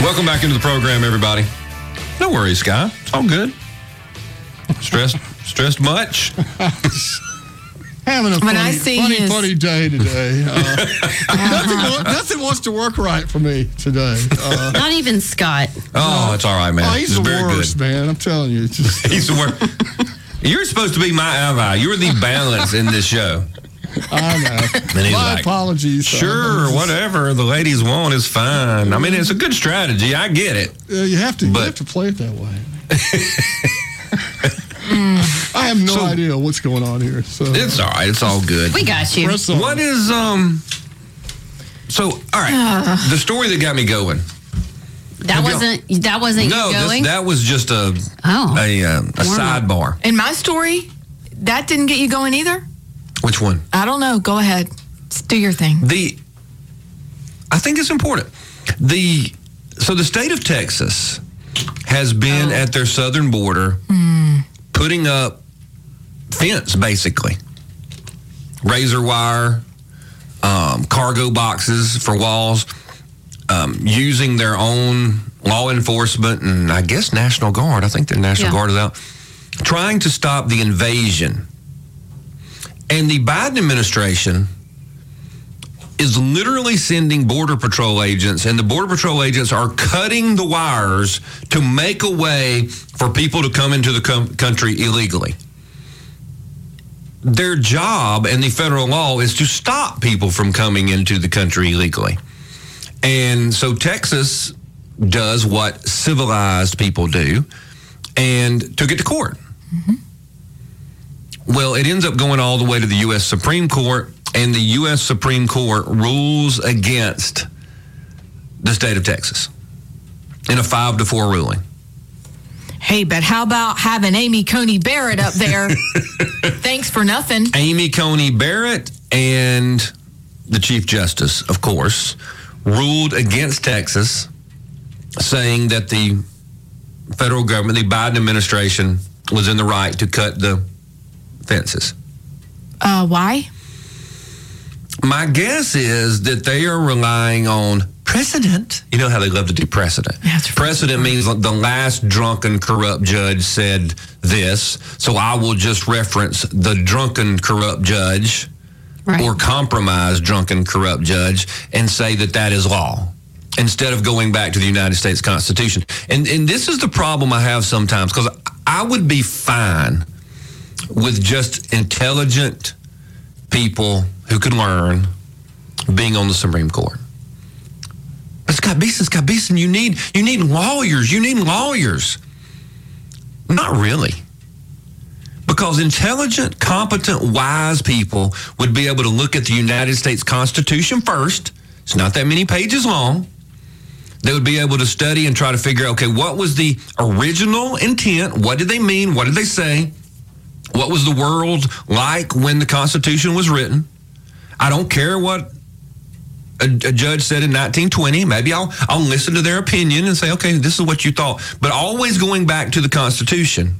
Welcome back into the program, everybody. No worries, Sky. It's all good. Stressed, stressed much? Having a When funny, I see funny, his- funny day today. Uh, nothing, nothing wants to work right for me today. Uh, Not even Scott. Oh, it's all right, man. oh, he's it's the very worst, good. man. I'm telling you. It's just, He's the worst. You're supposed to be my ally. You're the balance in this show. I know. And he's My like, apologies. Sure, Uh, whatever the ladies want is fine. I mean, it's a good strategy. I get it. uh, you have to. You But- have to play it that way. I have no So- idea what's going on here. So It's all right. It's all good. We got you. What is um? So, all right, the story that got me going. That wasn't that wasn't No, you this, that was just a oh, a, uh, a sidebar. In my story, that didn't get you going either. Which one? I don't know. Go ahead. Do your thing. The I think it's important. The so the state of Texas has been at their southern border putting up fence basically. Razor wire, um, cargo boxes for walls, um, using their own law enforcement and I guess National Guard. I think the National Yeah. Guard is out trying to stop the invasion. And the Biden administration is literally sending border patrol agents and the border patrol agents are cutting the wires to make a way for people to come into the com- country illegally. Their job and the federal law is to stop people from coming into the country illegally. And so texas does what civilized people do and took it to court mm-hmm. Well, it ends up going all the way to the U.S. Supreme Court, and the U.S. Supreme Court rules against the state of Texas in a five to four ruling. Hey, but how about having Amy Coney Barrett up there? Thanks for nothing. Amy Coney Barrett and the Chief Justice, of course, ruled against Texas, saying that the federal government, the Biden administration, was in the right to cut the fences. Uh, why? My guess is that they are relying on precedent. You know how they love to do precedent. Yeah, it's precedent means the last drunken, corrupt judge said this, so I will just reference the drunken, corrupt judge right. or compromised, drunken, corrupt judge and say that that is law instead of going back to the United States Constitution. And, and this is the problem I have sometimes because I would be fine with just intelligent people who can learn being on the Supreme Court. But Scott Beason, Scott Beason, you need you need lawyers. You need lawyers. Not really. Because intelligent, competent, wise people would be able to look at the United States Constitution first. It's not that many pages long. They would be able to study and try to figure out, okay, what was the original intent? What did they mean? What did they say? What was the world like when the Constitution was written? I don't care what a, a judge said in 1920. Maybe I'll I'll listen to their opinion and say, okay, this is what you thought. But always going back to the Constitution,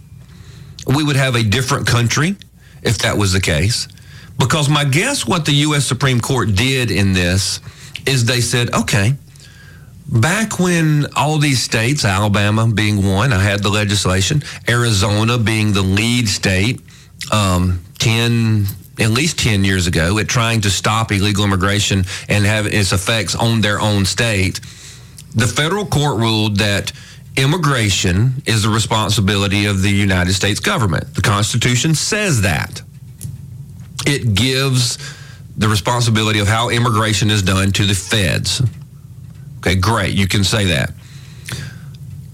we would have a different country if that was the case. Because my guess, what the U.S. Supreme Court did in this is they said, okay, back when all these states, Alabama being one, I had the legislation, Arizona being the lead state, um, 10, at least 10 years ago, at trying to stop illegal immigration and have its effects on their own state, the federal court ruled that immigration is the responsibility of the United States government. The Constitution says that. It gives the responsibility of how immigration is done to the feds. Okay, great. You can say that.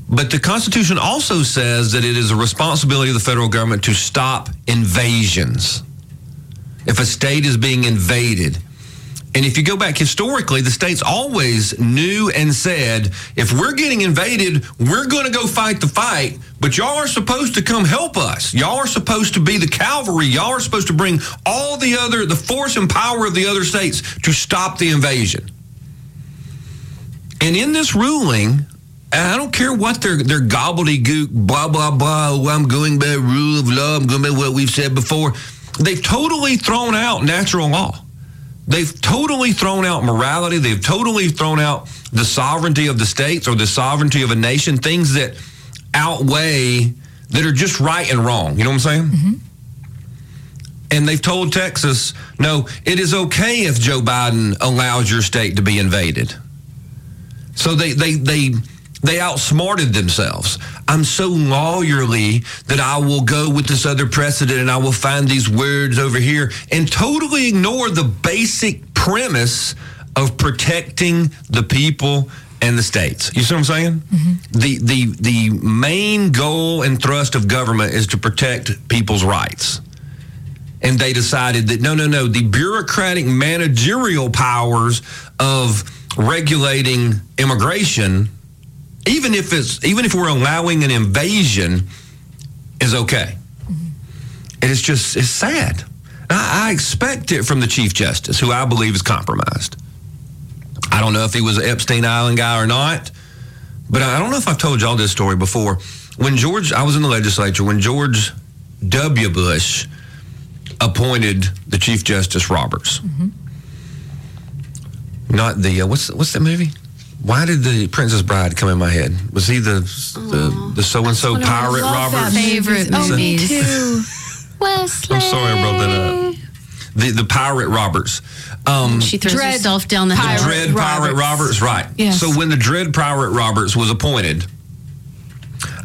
But the Constitution also says that it is a responsibility of the federal government to stop invasions. If a state is being invaded, and if you go back historically, the states always knew and said, if we're getting invaded, we're going to go fight the fight, but y'all are supposed to come help us. Y'all are supposed to be the cavalry. Y'all are supposed to bring all the other, the force and power of the other states to stop the invasion. And in this ruling, and I don't care what their their gobbledygook, blah blah blah. Oh, I'm going by rule of law. I'm going by what we've said before. They've totally thrown out natural law. They've totally thrown out morality. They've totally thrown out the sovereignty of the states or the sovereignty of a nation, things that outweigh, that are just right and wrong. You know what I'm saying? Mm-hmm. And they've told Texas, no, it is okay if Joe Biden allows your state to be invaded. So they they they they outsmarted themselves. I'm so lawyerly that I will go with this other precedent and I will find these words over here and totally ignore the basic premise of protecting the people and the states. You see what I'm saying? Mm-hmm. The the the main goal and thrust of government is to protect people's rights and they decided that no, no, no, the bureaucratic managerial powers of regulating immigration, even if it's even if we're allowing an invasion, is okay. And it's just it's sad. I, I expect it from the Chief Justice, who I believe is compromised. I don't know if he was an Epstein Island guy or not, but I don't know if I've told y'all this story before. When George, I was in the legislature when George W. Bush appointed the Chief Justice Roberts. Mm-hmm. Not the uh, what's what's that movie? Why did the Princess Bride come in my head? Was he the the the so and so pirate Love that Roberts? movie. Favorite Oh, me movies. too. Westley. I'm sorry I brought that up. The the pirate Roberts. Um, She throws Dread herself down the pirate. hill. Dread Pirate Roberts, right. Yes. So when the Dread Pirate Roberts was appointed,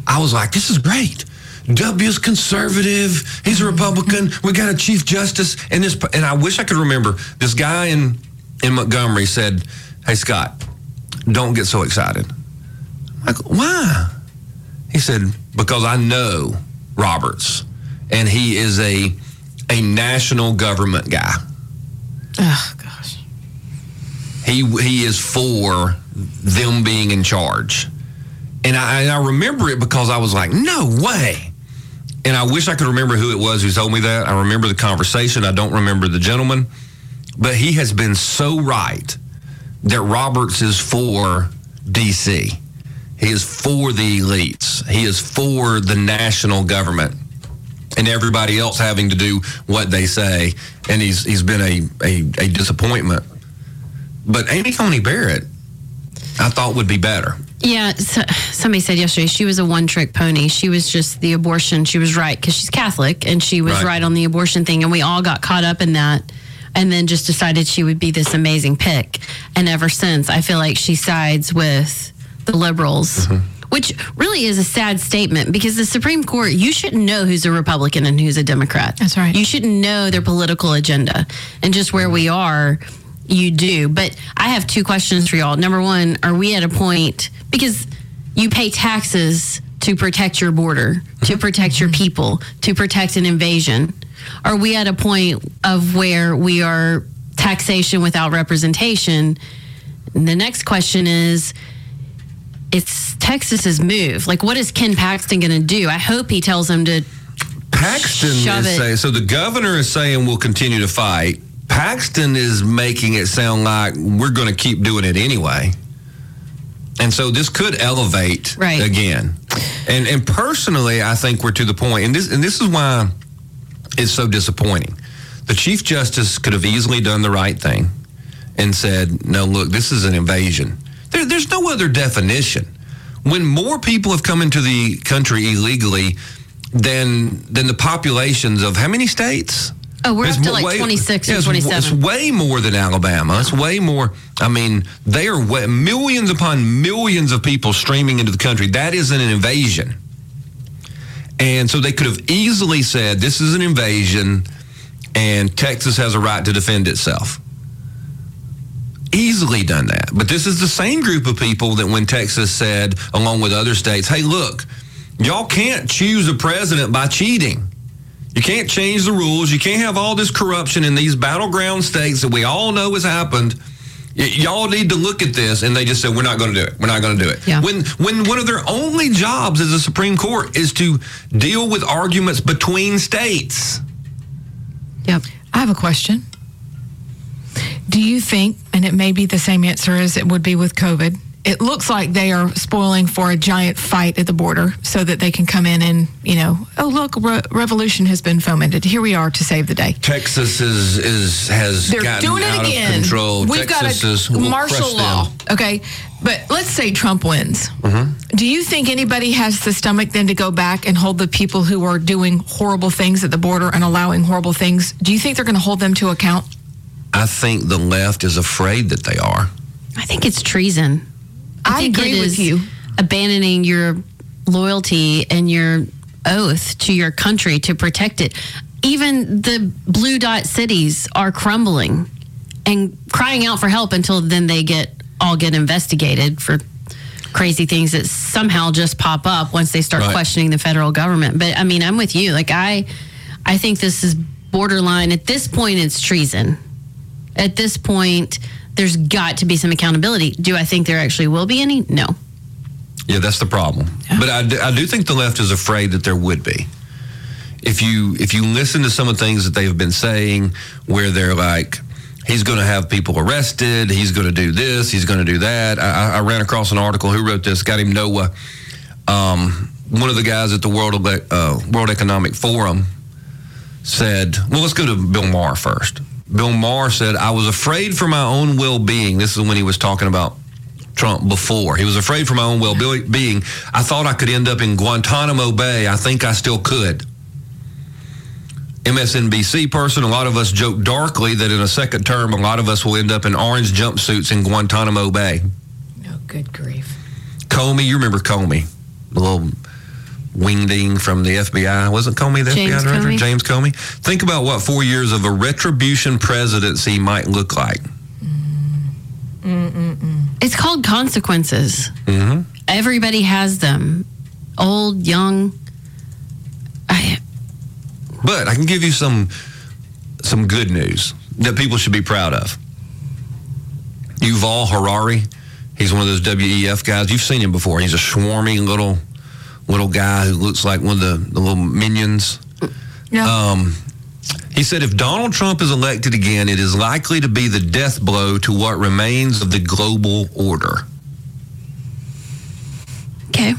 I was like, this is great. W's conservative. He's a Republican. We got a Chief Justice. And this and I wish I could remember this guy in in Montgomery said, Hey Scott, don't get so excited. I'm like, why? He said, because I know Roberts and he is a a national government guy. Oh gosh. He he is for them being in charge, and I, and I remember it because I was like, no way. And I wish I could remember who it was who told me that. I remember the conversation. I don't remember the gentleman, but he has been so right that Roberts is for DC. He is for the elites. He is for the national government and everybody else having to do what they say. And he's he's been a, a, a disappointment. But Amy Coney Barrett, I thought would be better. Yeah, so, somebody said yesterday she was a one trick pony. She was just the abortion. She was right because she's Catholic and she was Right. right. on the abortion thing. And we all got caught up in that and then just decided she would be this amazing pick. And ever since, I feel like she sides with the liberals. Mm-hmm. Which really is a sad statement because the Supreme Court, you shouldn't know who's a Republican and who's a Democrat. That's right. You shouldn't know their political agenda. And just where we are, you do. But I have two questions for y'all. Number one, are we at a point because you pay taxes to protect your border, to mm-hmm. protect your mm-hmm. people, to protect an invasion? Are we at a point of where we are taxation without representation? And the next question is it's Texas's move. Like, what is Ken Paxton going to do? I hope he tells him to Paxton Shove is it. saying so. The governor is saying we'll continue to fight. Paxton is making it sound like we're going to keep doing it anyway, and so this could elevate Right. again. And and personally, I think we're to the point, and this and this is why it's so disappointing. The chief justice could have easily done the right thing and said, "No, look, this is an invasion." There, there's no other definition. When more people have come into the country illegally than than the populations of how many states? Oh, we're It's up to like way- 26 yeah, or it's- 27. It's way more than Alabama. It's way more. I mean, they are way, millions upon millions of people streaming into the country. That is an invasion. And so they could have easily said, this is an invasion and Texas has a right to defend itself. Easily done that. But this is the same group of people that when Texas said, along with other states, hey, look, y'all can't choose a president by cheating. You can't change the rules. You can't have all this corruption in these battleground states that we all know has happened. Y- y'all need to look at this, and they just said, "We're not going to do it. We're not going to do it." Yeah. When when one of their only jobs as a Supreme Court is to deal with arguments between states. Yep. I have a question. Do you think, and it may be the same answer as it would be with COVID, it looks like they are spoiling for a giant fight at the border so that they can come in and, you know, oh, look, re- revolution has been fomented. Here we are to save the day. Texas is is has They're gotten doing it out again. of control. We've Texas got a is, will martial law. them. Okay. But let's say Trump wins. Mm-hmm. Do you think anybody has the stomach then to go back and hold the people who are doing horrible things at the border and allowing horrible things? Do you think they're going to hold them to account? I think the left is afraid that they are. I think it's treason. I think agree it with is you. Abandoning your loyalty and your oath to your country to protect it. Even the blue dot cities are crumbling and crying out for help until then they get all get investigated for crazy things that somehow just pop up once they start Right. questioning the federal government. But I mean, I'm with you. Like I I think this is borderline at this point it's treason. At this point there's got to be some accountability. Do I think there actually will be any? No. Yeah, that's the problem. But I do, I do think the left is afraid that there would be. If you if you listen to some of the things that they've been saying, where they're like, he's going to have people arrested, he's going to do this, he's going to do that. I, I- ran across an article. Who wrote this? Got him Noah. Um, one of the guys at the World uh, World Economic Forum said, "Well, let's go to Bill Maher first. Bill Maher said, "I was afraid for my own well-being." This is when he was talking about Trump before. He was afraid for my own well-being. I thought I could end up in Guantanamo Bay. I think I still could. MSNBC person, a lot of us joke darkly that in a second term, a lot of us will end up in orange jumpsuits in Guantanamo Bay. Oh, good grief. Comey, you remember Comey, the little wingding from the FBI. Wasn't Comey the James FBI director? Comey. James Comey. Think about what four years of a retribution presidency might look like. It's called consequences. hmm Everybody has them. Old, young. I, But I can give you some some good news that people should be proud of. Yuval Harari, he's one of those WEF guys. You've seen him before. He's a swarming little little guy who looks like one of the, the little minions. Yeah. Um, he said if Donald Trump is elected again, it is likely to be the death blow to what remains of the global order. okay.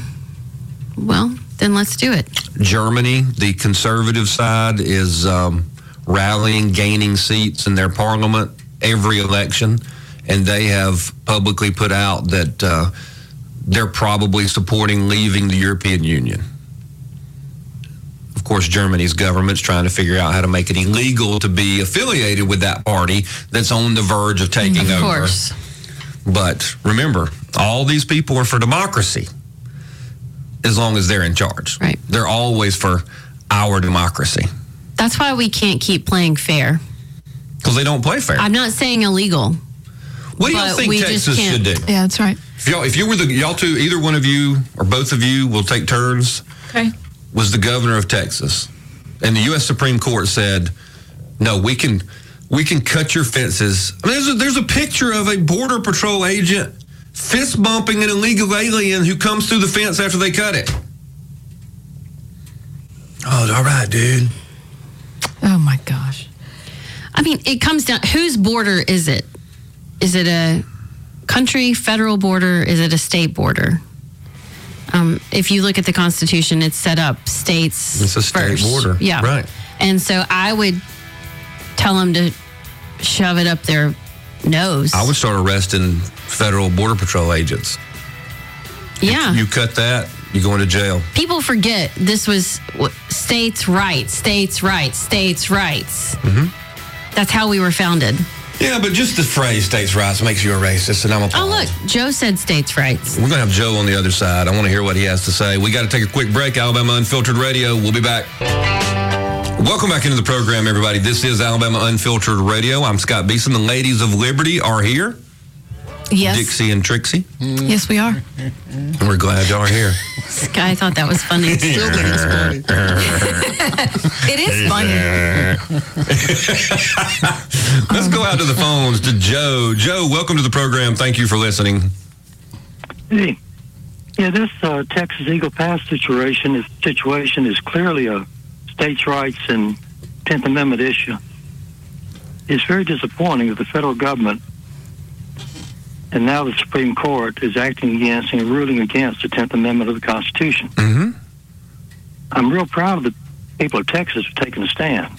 Well, then let's do it. Germany, the conservative side, is um, rallying, gaining seats in their parliament every election, and they have publicly put out that uh, they're probably supporting leaving the European Union. Of course, Germany's government's trying to figure out how to make it illegal to be affiliated with that party that's on the verge of taking Of over. course. But remember, all these people are for democracy as long as they're in charge. Right. They're always for our democracy That's why we can't keep playing fair. because they don't play fair. I'm not saying illegal. what do y'all think we just Texas should can't- do? yeah, that's right. If y'all, if you were the y'all two, either one of you or both of you will take turns. Okay. Was the governor of Texas, and the U.S. Supreme Court said, "No, we can, we can cut your fences." I mean, there's a, there's a picture of a border patrol agent fist bumping an illegal alien who comes through the fence after they cut it. Oh, all right, dude. Oh, my gosh. I mean, it comes down whose border is it? Is it a country, federal border? Is it a state border? Um, if you look at the Constitution, it's set up states. It's a state first. border. Yeah. Right. And so I would tell them to shove it up their nose. I would start arresting federal border patrol agents. yeah. You cut that, you go into jail. People forget this was states' rights, states' rights, states' rights. Mm-hmm. That's how we were founded. Yeah, but just the phrase "states' rights" makes you a racist, and I'm a Oh, look, Joe said states' rights. We're gonna have Joe on the other side. I want to hear what he has to say. We got to take a quick break. Alabama Unfiltered Radio. We'll be back. Welcome back into the program, everybody. This is Alabama Unfiltered Radio. I'm Scott Beason. The ladies of Liberty are here, Yes. Dixie and Trixie. Yes, we are. And we're glad y'all are here. This guy thought that was funny. It's still think it's funny. It is funny. Let's go out to the phones to Joe. Joe, welcome to the program. Thank you for listening. Hey, yeah, this uh, Texas Eagle Pass situation is situation is clearly a states' rights and Tenth Amendment issue. It's very disappointing that the federal government and now the Supreme Court is acting against and ruling against the Tenth Amendment of the Constitution. hmm I'm real proud of the people of Texas for taking a stand.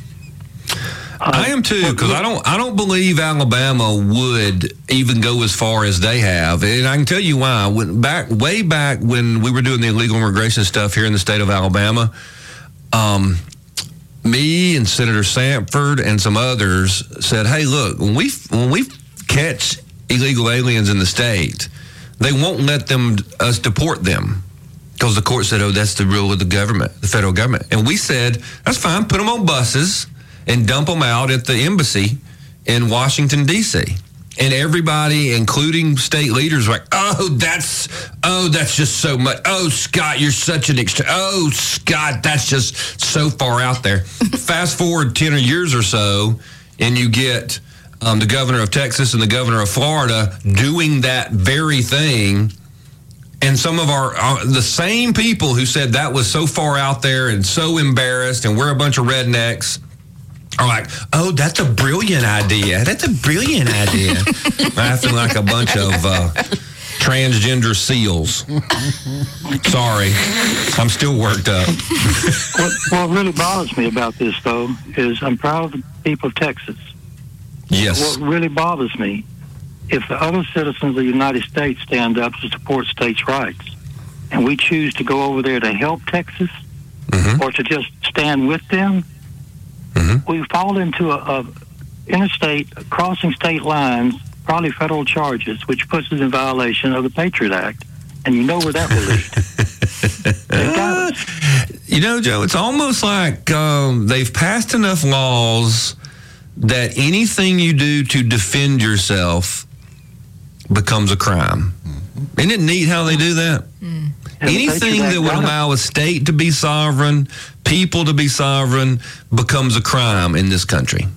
Uh, I am too, because I don't. I don't believe Alabama would even go as far as they have, and I can tell you why. When back, way back when we were doing the illegal immigration stuff here in the state of Alabama, um, me and Senator Sanford and some others said, "Hey, look, when we when we catch illegal aliens in the state, they won't let them us deport them." Because the court said, "Oh, that's the rule of the government, the federal government," and we said, "That's fine. Put them on buses and dump them out at the embassy in Washington D.C." And everybody, including state leaders, were like, "Oh, that's oh, that's just so much. Oh, Scott, you're such an extra. Oh, Scott, that's just so far out there." Fast forward ten years or so, and you get um, the governor of Texas and the governor of Florida doing that very thing. And some of our uh, the same people who said that was so far out there and so embarrassed and we're a bunch of rednecks are like oh that's a brilliant idea. That's a brilliant idea. Laughing like a bunch of uh, transgender seals. Sorry. I'm still worked up. What, what really bothers me about this, though, is I'm proud of the people of Texas. Yes What really bothers me, if the other citizens of the United States stand up to support states' rights, and we choose to go over there to help Texas, Mhm. or to just stand with them, Mhm. we fall into a, a interstate crossing state lines, probably federal charges, which puts us in violation of the Patriot Act, and you know where that will lead. They got us. You know, Joe, it's almost like um, they've passed enough laws that anything you do to defend yourself becomes a crime. Mm-hmm. Isn't it neat how they do that? Mm-hmm. And the Anything that would allow a state to be sovereign, people to be sovereign, becomes a crime in this country.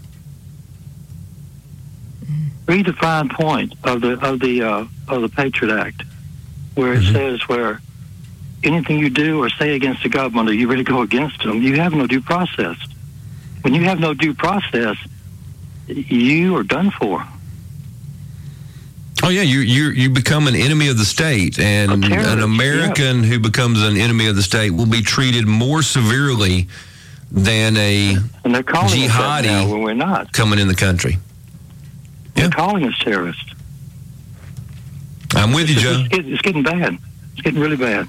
read the fine point of the of the uh, of the Patriot Act, where it mm-hmm. says where anything you do or say against the government or you really go against them, you have no due process. When you have no due process, you are done for. Oh yeah, you you you become an enemy of the state, and an American who becomes an enemy of the state will be treated more severely than a And they're calling us Jihadi. now when we're not. coming in the country. They're Yeah. calling us terrorists. I'm with you, Joe. it's, it's getting bad. It's getting really bad.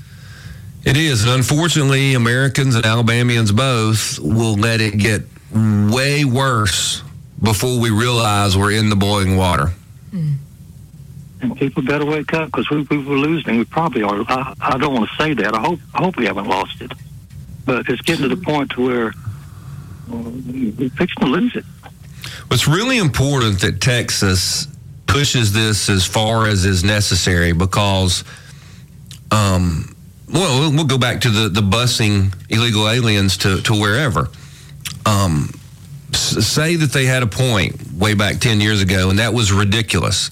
It is. And unfortunately, Americans and Alabamians both will let it get way worse before we realize we're in the boiling water. And people better wake up because we, we were losing. We probably are. I, I don't want to say that. I hope I hope we haven't lost it, but it's getting to the point to where uh, we're fixing to lose it. It's really important that Texas pushes this as far as is necessary because, um, well, we'll- go back to the, the busing illegal aliens to, to wherever. Um, say that they had a point way back 10 years ago, and that was ridiculous.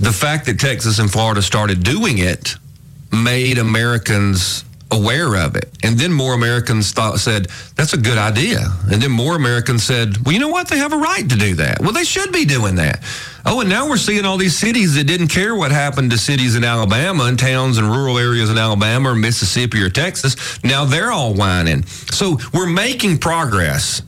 The fact that Texas and Florida started doing it made Americans aware of it. And then more Americans thought said, that's a good idea. And then more Americans said, well, you know what? They have a right to do that. Well, they should be doing that. Oh, and now we're seeing all these cities that didn't care what happened to cities in Alabama and towns and rural areas in Alabama or Mississippi or Texas. Now they're all whining. So we're making progress.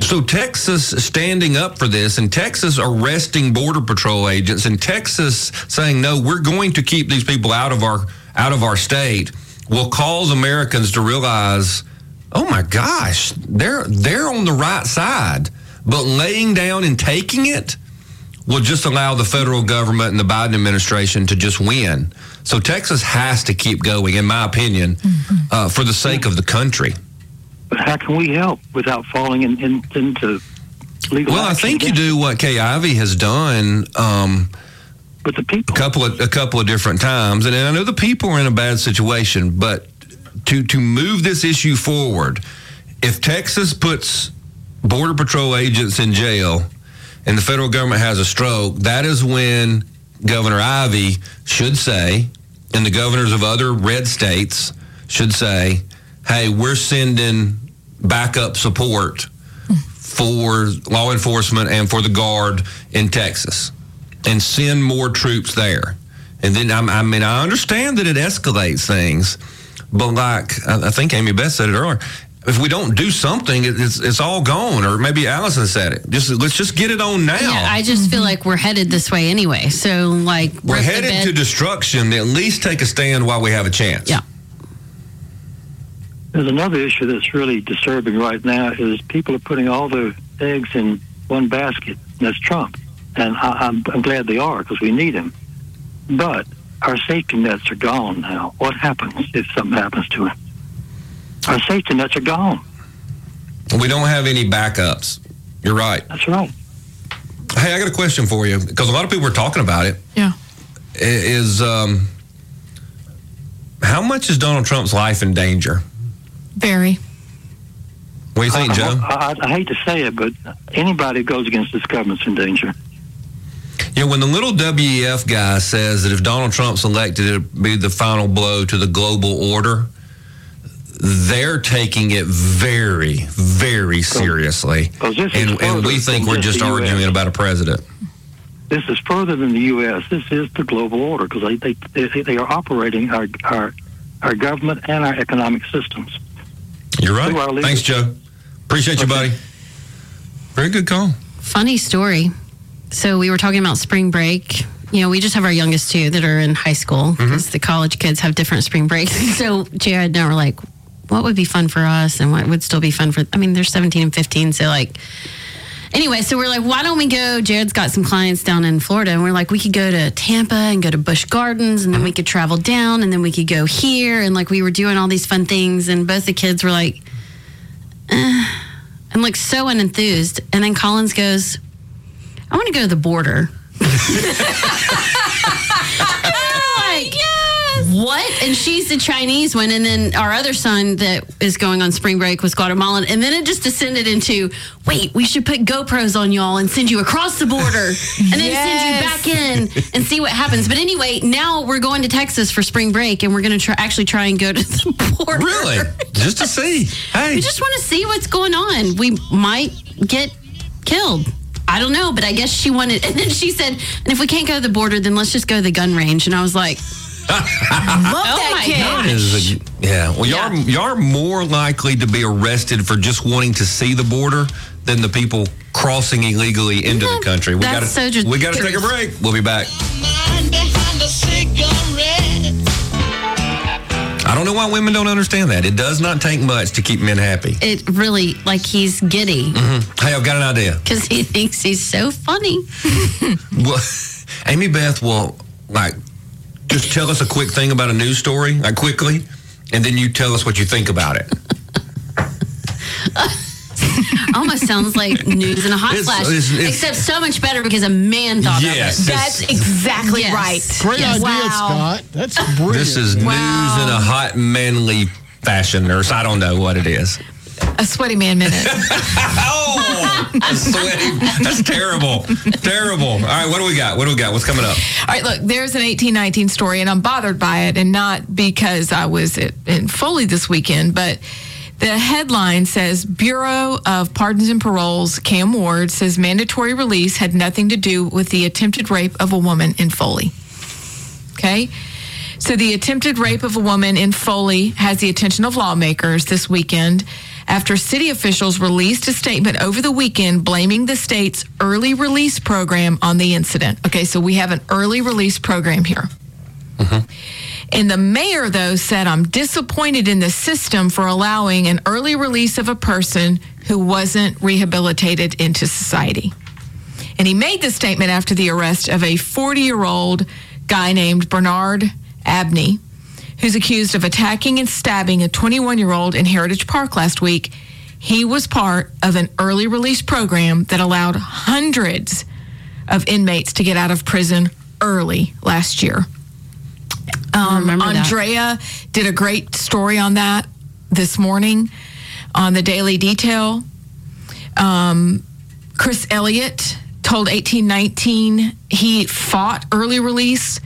So Texas standing up for this and Texas arresting border patrol agents and Texas saying no, we're going to keep these people out of our out of our state will cause Americans to realize, oh my gosh, they're they're on the right side. But laying down and taking it will just allow the federal government and the Biden administration to just win. So Texas has to keep going, in my opinion, uh, for the sake of the country. How can we help without falling in, in, into legal? Well, I think you do what Kay Ivey has done um, the people. a couple of a couple of different times, and I know the people are in a bad situation, but to to move this issue forward, if Texas puts border patrol agents in jail and the federal government has a stroke, that is when Governor Ivey should say, and the governors of other red states should say, "Hey, we're sending backup support." For law enforcement and for the guard in Texas and send more troops there. And then, I'm- I mean, I understand that it escalates things, but like I I think Amy Beth said it earlier, if we don't do something, it's, it's all gone. Or maybe Allison said it. Just let's just get it on now. Yeah, I just feel like we're headed this way anyway. So like We're headed to destruction. At least take a stand while we have a chance. Yeah. There's another issue that's really disturbing right now is people are putting all their eggs in one basket, and that's Trump. And I, I'm, I'm glad they are because we need him. But our safety nets are gone now. What happens if something happens to him? Our safety nets are gone. We don't have any backups. You're right. That's right. Hey, I got a question for you because a lot of people are talking about it. Yeah. Is um, how much is Donald Trump's life in danger? Very. What do you think, I, Joe? I, I, I hate to say it, but anybody who goes against this government's in danger. Yeah, when the little WEF guy says that if Donald Trump's elected, it'll be the final blow to the global order, they're taking it very, very seriously. this And, and we think we're just just US. arguing about a president. This is further than the U.S. This is the global order because they, they, they, they are operating our, our, our government and our economic systems. You're right. Who? Thanks, Joe. Appreciate you, buddy. Very good call. Funny story. So we were talking about spring break. You know, we just have our youngest two that are in high school mm-hmm. because the college kids have different spring breaks. so Jared and I were like, what would be fun for us and what would still be fun for, I mean, they're 17 and 15. So like, anyway, so we're like, why don't we go? Jared's got some clients down in Florida and we're like, we could go to Tampa and go to Busch Gardens and then we could travel down and then we could go here. And like, we were doing all these fun things and both the kids were like, eh, and like so unenthused. And then Collins goes, I want to go to the border. like, what? And she's the Chinese one. And then our other son that is going on spring break was Guatemalan. And then it just descended into wait, we should put GoPros on y'all and send you across the border and then send you back in and see what happens. But anyway, now we're going to Texas for spring break and we're going to try, actually try and go to the border. Really? just to see. Hey. We just want to see what's going on. We might get killed. I don't know, but I guess she wanted. And then she said, "And if we can't go to the border, then let's just go to the gun range." And I was like, Love "Oh my that kid. is a- yeah. Well, y'all, y'all are more likely to be arrested for just wanting to see the border than the people crossing illegally into the country. We gotta, so ju- we got to take a break. We'll be back. I don't know why women don't understand that. It does not take much to keep men happy. it really like he's giddy mm-hmm. Hey, I've got an idea. because he thinks he's so funny." Well, Amy Beth will like just tell us a quick thing about a news story, like quickly, and then you tell us what you think about it. Almost sounds like news in a hot It's- flash, it's- it's- except so much better because a man thought Yes. of it. That's exactly Yes. right. Great Yes. idea, Wow. Scott. That's brilliant. This is Wow. news in a hot, manly fashion, or I don't know what it is. A sweaty man minute. Oh, sweaty. That's terrible. terrible. All right, what do we got? What do we got? What's coming up? All right, look, there's an 1819 story, and I'm bothered by it, and not because I was in Foley this weekend, but the headline says Bureau of Pardons and Paroles, Cam Ward says mandatory release had nothing to do with the attempted rape of a woman in Foley. Okay? So the attempted rape of a woman in Foley has the attention of lawmakers this weekend after city officials released a statement over the weekend blaming the state's early release program on the incident. Okay, so we have an early release program here. Mm-hmm. And the mayor, though, said, I'm disappointed in the system for allowing an early release of a person who wasn't rehabilitated into society. And he made this statement after the arrest of a 40 year old guy named Bernard Abney, who's accused of attacking and stabbing a 21 year old in Heritage Park last week. He was part of an early release program that allowed hundreds of inmates to get out of prison early last year. Um, remember that. Andrea did a great story on that this morning on the Daily Detail. Um, Chris Elliott told 1819 he fought early release,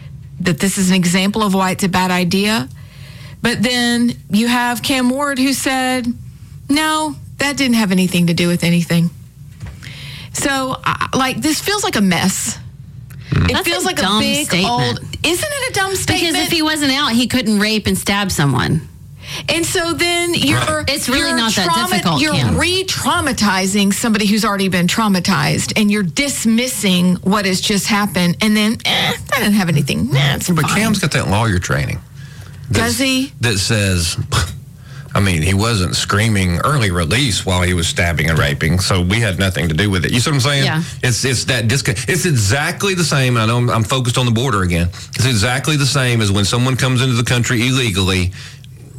that this is an example of why it's a bad idea. But then you have Cam Ward who said, no, that didn't have anything to do with anything. So, like, this feels like a mess. Hmm. It That's feels a like a dumb big statement. old. Isn't it a dumb statement? Because if he wasn't out, he couldn't rape and stab someone. And so then you're Right. It's really you're not that difficult, You're Kim. re-traumatizing somebody who's already been traumatized, and you're dismissing what has just happened, and then eh, I didn't have anything. Nah, it's But fine. Cam's got that lawyer training. Does he? That says, I mean, he wasn't screaming early release while he was stabbing and raping, so we had nothing to do with it. You see what I'm saying? Yeah. It's it's that disconnect. It's exactly the same. I know I'm, I'm focused on the border again. It's exactly the same as when someone comes into the country illegally,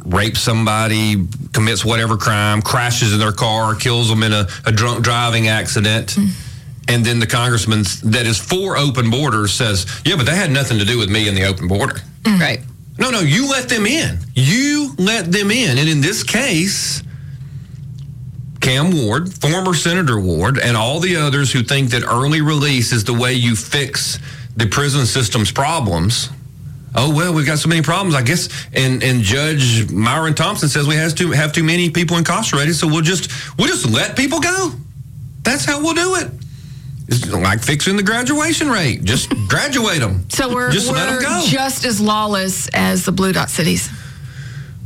rapes somebody, commits whatever crime, crashes in their car, kills them in a, a drunk driving accident. Mm. And then the congressman that is for open borders says, "Yeah, but that had nothing to do with me and the open border." Mm. Right. No, no, you let them in. You let them in. And in this case, Cam Ward, former Senator Ward, and all the others who think that early release is the way you fix the prison system's problems. Oh well, we've got so many problems, I guess. And and Judge Myron Thompson says we has to have too many people incarcerated, so we'll just we'll just let people go. That's how we'll do it. It's like fixing the graduation rate. Just graduate them. So we're just let them we're go. just as lawless as the blue dot cities.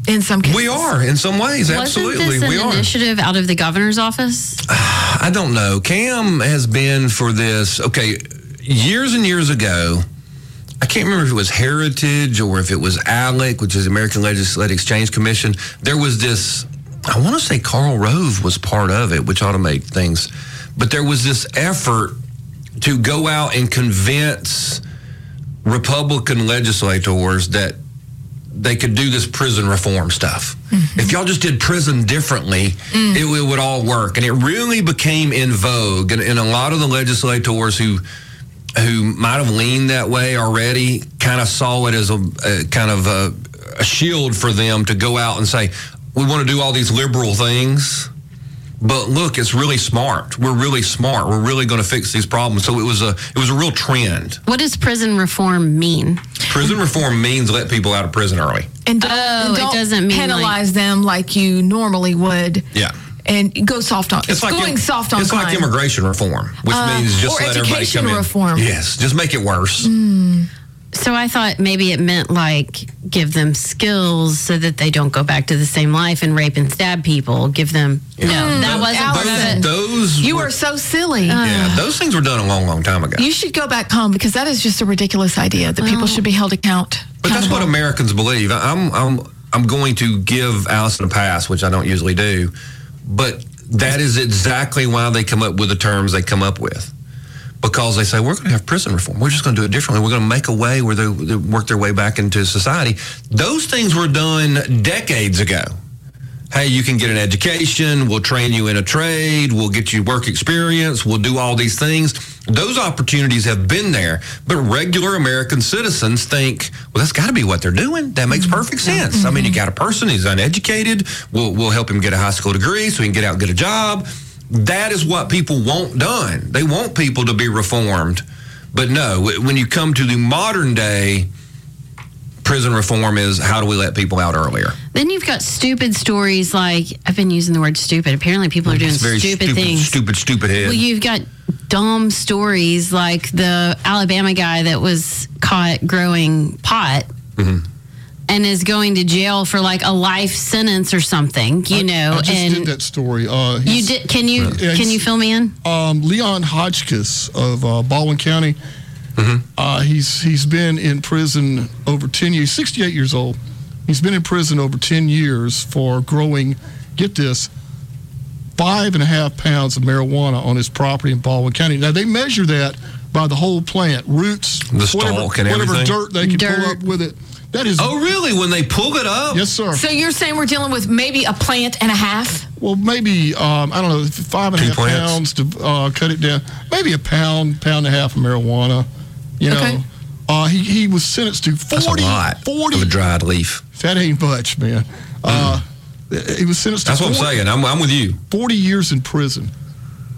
In some cases, We are in some ways, absolutely. Wasn't this we an are. initiative out of the governor's office? I don't know. Cam has been for this. Okay, years and years ago, I can't remember if it was Heritage or if it was ALEC, which is American Legislative Exchange Commission. There was this. I want to say Karl Rove was part of it, which ought to make things. But there was this effort to go out and convince Republican legislators that they could do this prison reform stuff. Mm-hmm. If y'all just did prison differently, mm. it, it would all work. And it really became in vogue. And, and a lot of the legislators who who might have leaned that way already kind of saw it as a, a kind of a, a shield for them to go out and say, we want to do all these liberal things. But look, it's really smart. We're really smart. We're really going to fix these problems. So it was a it was a real trend. What does prison reform mean? Prison reform means let people out of prison early. and don't, Oh, and don't doesn't mean, penalize them like you normally would. Yeah. And go soft on. It's, going im- soft on It's crime. like immigration reform, which Uh, means just or let everybody education come in. reform. Yes, just make it worse. So I thought maybe it meant like give them skills so that they don't go back to the same life and rape and stab people. Give them no, that Mm, wasn't part of Those you were, are so silly. yeah, those things were done a long, long time ago. you should go back home because that is just a ridiculous idea that people should be held account. But that's what. Americans believe. I'm I'm I'm going to give Allison a pass, which I don't usually do, but that is exactly why they come up with the terms they come up with. Because they say we're going to have prison reform. We're just going to do it differently. We're going to make a way where they, they work their way back into society. Those things were done decades ago. Hey, you can get an education. We'll train you in a trade. We'll get you work experience. We'll do all these things. Those opportunities have been there, but regular American citizens think, well, that's got to be what they're doing. That makes mm-hmm. perfect sense. I mean, you mm-hmm. got a person who's uneducated. We'll, we'll help him get a high school degree so he can get out and get a job. That is what people want done. They want people to be reformed. But no, when you come to the modern day, prison reform is how do we let people out earlier? Then you've got stupid stories like I've been using the word stupid. Apparently people are doing very stupid, stupid, things. stupid, stupid head. Well, you've got dumb stories like the Alabama guy that was caught growing pot Mm-hmm. and is going to jail for like a life sentence or something, you know. I just and did that story. Uh, you did can you Yeah, can you fill me in? um, Leon Hodgkiss of uh, Baldwin County. Uh, he's he's been in prison over ten years. Sixty eight years old. He's been in prison over ten years for growing. Get this. Five and a half pounds of marijuana on his property in Baldwin County. Now they measure that by the whole plant, roots, The whatever, stalk and whatever everything? dirt they can pull up with it. That is, oh, really? When they pull it up? yes, sir. So you're saying we're dealing with maybe a plant and a half? Well, maybe um, I don't know, five and a half plants. pounds to uh, cut it down. Maybe a pound, pound and a half of marijuana. You know, uh, he he was sentenced to That's 40, a lot 40 of a dried leaf. That ain't much, man. Uh, he was sentenced to That's what I'm saying. I'm, I'm with you. 40 years in prison.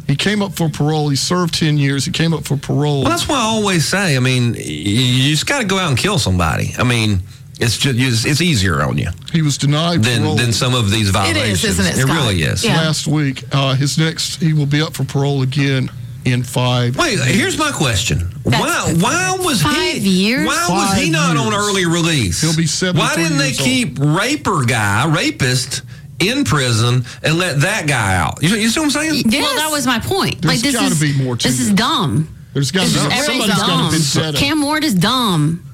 He came up for parole. He served 10 years. He came up for parole. Well, that's why I always say. I mean, you just got to go out and kill somebody. I mean, it's just it's easier on you he was denied than parole than some of these violations. It is, isn't it, It really is. Yeah. last week. Uh, his next, he will be up for parole again in five. Wait, here's my question. Why why was Five he years? why was he Five not on early release? He'll be seven. Why didn't they years old. keep raper guy, rapist in prison and let that guy out? You, you see what I'm saying? Yes. Well, that was my point. There's like this gotta is be more to this is dumb. There's got to be Everybody's somebody's got to dumb. be. Cam Ward is dumb.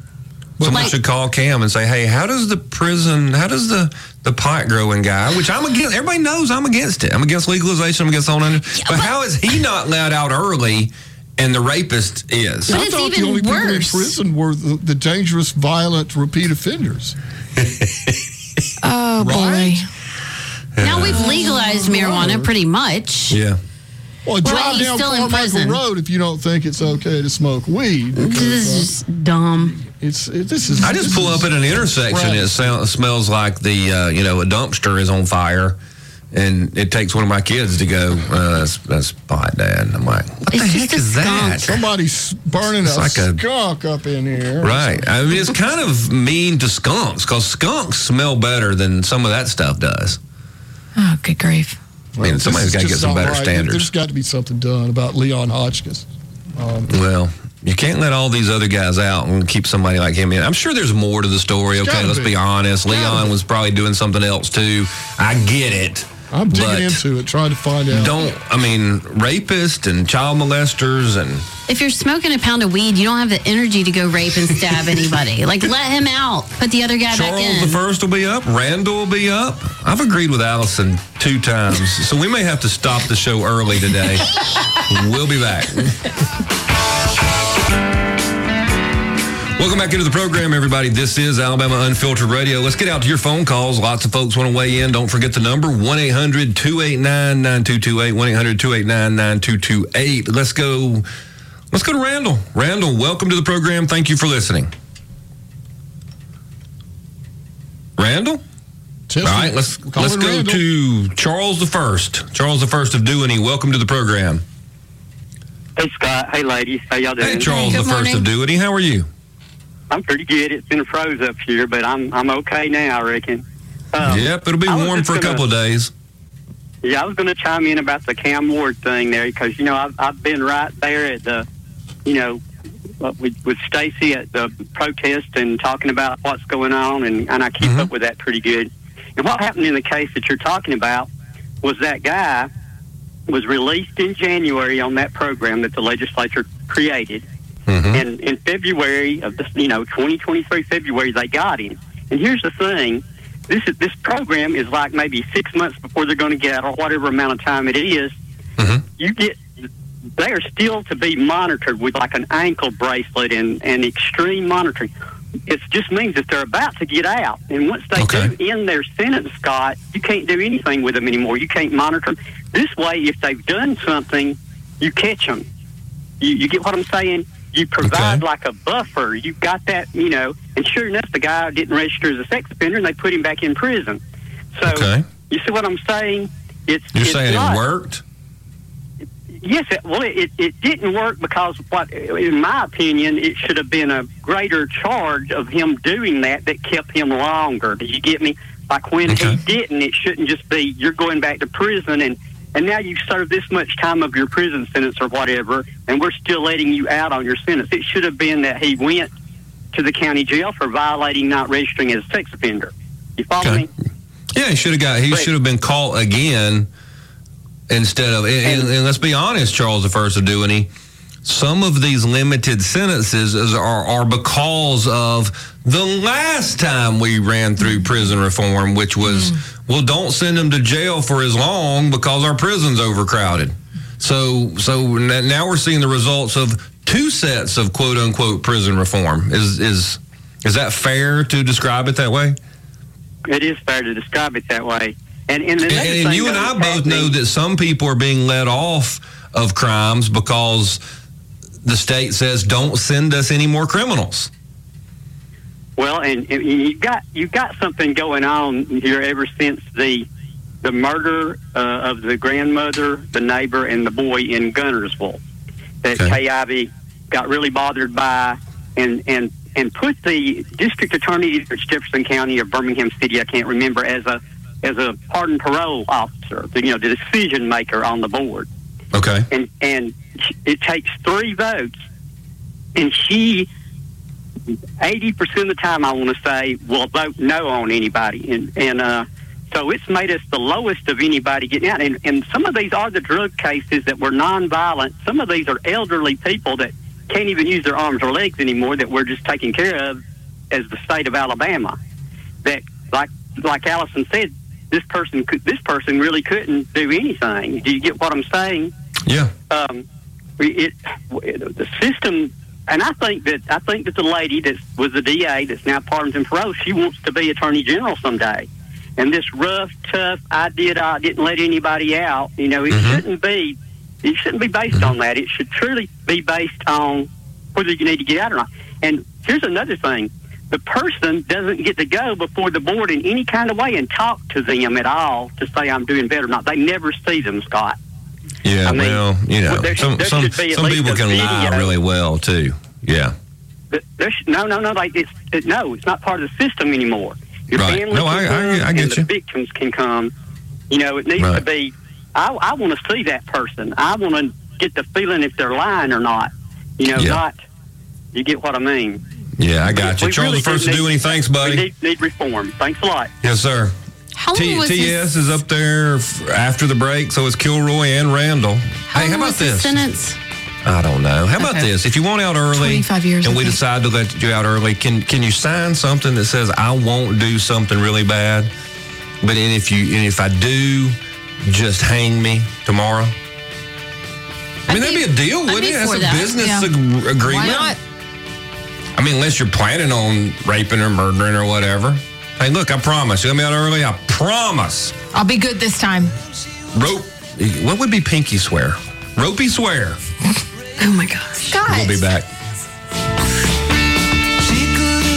Someone like- should call Cam and say, "Hey, how does the prison? How does the the pot growing guy? Which I'm against. Everybody knows I'm against it. I'm against legalization. I'm against all that. but, but- how is he not let out early, and the rapist is? But I it's thought even the only people in worse. prison were the, the dangerous, violent, repeat offenders. Oh Right? boy. Now we've legalized marijuana pretty much. yeah. Well, drive he's down still in Carmichael prison. Road if you don't think it's okay to smoke weed. This is uh, just dumb. It's it, this is. I just pull is- up at an intersection. Right. It sounds, smells like the uh, you know a dumpster is on fire, and it takes one of my kids to go. Uh, that's that's pot, Dad. And I'm like, what It's the heck a is that? Somebody's burning It's a like a- skunk up in here. Right. I mean, it's kind of mean to skunks because skunks smell better than some of that stuff does. Oh, good grief. I mean, This somebody's is got to get some better right. standards. There's got to be something done about Leon Hotchkiss. Well, you can't let all these other guys out and keep somebody like him in. I'm sure there's more to the story. Okay, let's be. be honest. Gotta Leon be. was probably doing something else too. I get it. I'm digging into it, trying to find out. Don't I mean rapists and child molesters and If you're smoking a pound of weed, you don't have the energy to go rape and stab anybody. Like let him out. Put the other guy back in. Charles in. the first will be up. Randall will be up. I've agreed with Allison two times, so we may have to stop the show early today. we'll be back. Welcome back into the program, everybody. This is Alabama Unfiltered Radio. Let's get out to your phone calls. Lots of folks want to weigh in. Don't forget the number 1 800 289 9228. 1 800 289 9228. Let's go. Let's go to Randall. Randall, welcome to the program. Thank you for listening. Randall? Testing. All right, let's let's go Randall. to Charles the First. Charles the First of Dewey. Welcome to the program. Hey Scott, hey ladies, how y'all doing? Hey, Charles Good the First of morning. Dewey. How are you? I'm pretty good. It's been froze up here, but I'm I'm okay now. I reckon. Um, yep, it'll be warm for a gonna- couple of days. Yeah, I was going to chime in about the Cam Ward thing there because you know I've I've been right there at the, you know, uh, with with Stacy at the protest and talking about what's going on, and and I keep Mhm. up with that pretty good. And what happened in the case that you're talking about was that guy was released in January on that program that the legislature created. Mhm. And in February of this, you know, 2023 February, they got him. And here's the thing: this is this program is like maybe six months before they're going to get out, or whatever amount of time it is. Mhm. You get they are still to be monitored with like an ankle bracelet and, and extreme monitoring. It just means that they're about to get out, and once they Okay. do in their sentence, Scott, you can't do anything with them anymore. You can't monitor them. This way, if they've done something, you catch them. You, you get what I'm saying? You provide Okay. like a buffer. You've got that, you know. And sure enough, the guy didn't register as a sex offender, and they put him back in prison. So Okay. you see what I'm saying? It's You're it's saying not, it worked? Yes, it, well, it, it didn't work because what, in my opinion, it should have been a greater charge of him doing that that kept him longer. Did you get me? Like when Okay. he didn't, it shouldn't just be you're going back to prison and and now you've served this much time of your prison sentence or whatever, and we're still letting you out on your sentence. It should have been that he went to the county jail for violating not registering as a sex offender. You follow Okay. me? Yeah, he should have got. He should have been caught again instead of. And, and, and let's be honest, Charles the First of Dewey. Some of these limited sentences is, are, are because of the last time we ran through prison reform, which was, mm. well, don't send them to jail for as long because our prison's overcrowded. So, so now we're seeing the results of two sets of quote unquote prison reform. Is is is that fair to describe it that way? It is fair to describe it that way. And, and, the And, and you and I both know that some people are being let off of crimes because the state says don't send us any more criminals. Well, and, and you've got you've got something going on here ever since the the murder uh, of the grandmother, the neighbor, and the boy in Guntersville that Okay. Kay Ivey got really bothered by, and and and put the district attorney it's Jefferson County or Birmingham City, I can't remember, as a as a pardon parole officer, you know, the decision maker on the board Okay. and and it takes three votes, and she, eighty percent of the time, I want to say, will vote no on anybody, and and uh, so it's made us the lowest of anybody getting out. And and some of these are the drug cases that were nonviolent. Some of these are elderly people that can't even use their arms or legs anymore that we're just taking care of as the state of Alabama. That like like Allison said, this person could this person really couldn't do anything. Do you get what I'm saying? Yeah. um, it, the system, and I think that I think that the lady that was the DA that's now pardons and parole, she wants to be Attorney General someday. And this rough, tough, I did, I didn't let anybody out. You know, it mm-hmm. shouldn't be. It shouldn't be based on mm-hmm. that. It should truly be based on whether you need to get out or not. And here's another thing: the person doesn't get to go before the board in any kind of way and talk to them at all to say I'm doing better or not. They never see them, Scott. Yeah, I mean, well, you know, there some there some, should be at some people can lie really well too. Yeah. Th- there should- no, no, no. Like it's it, no, it's not part of the system anymore. Your Right. family No, I- I get- I get you. the victims can come. You know, it needs to be. I, I want to see that person. I want to get the feeling if they're lying or not. You know, Yeah. not. You get what I mean? Yeah, I got you. We Charles really the first to do any thanks, buddy. need, need reform. Thanks a lot. Yes, sir. How long T- was TS is up there after the break, so it's Kilroy and Randall. How hey, how about this? sentence? I don't know. How about Okay. this? If you want out early, 25 years, and we think. decide to let you out early, can can you sign something that says I won't do something really bad, but and if you and if I do, just hang me tomorrow? I mean, I'd that'd be be- a deal, wouldn't it? That's a that. business Yeah. ag- agreement. Why not? I mean, unless you're planning on raping or murdering or whatever. Hey, look, I promise. You let me out early. I promise. I'll be good this time. Rope. What would be pinky swear? Ropey swear. Oh my gosh. Guys. We'll be back.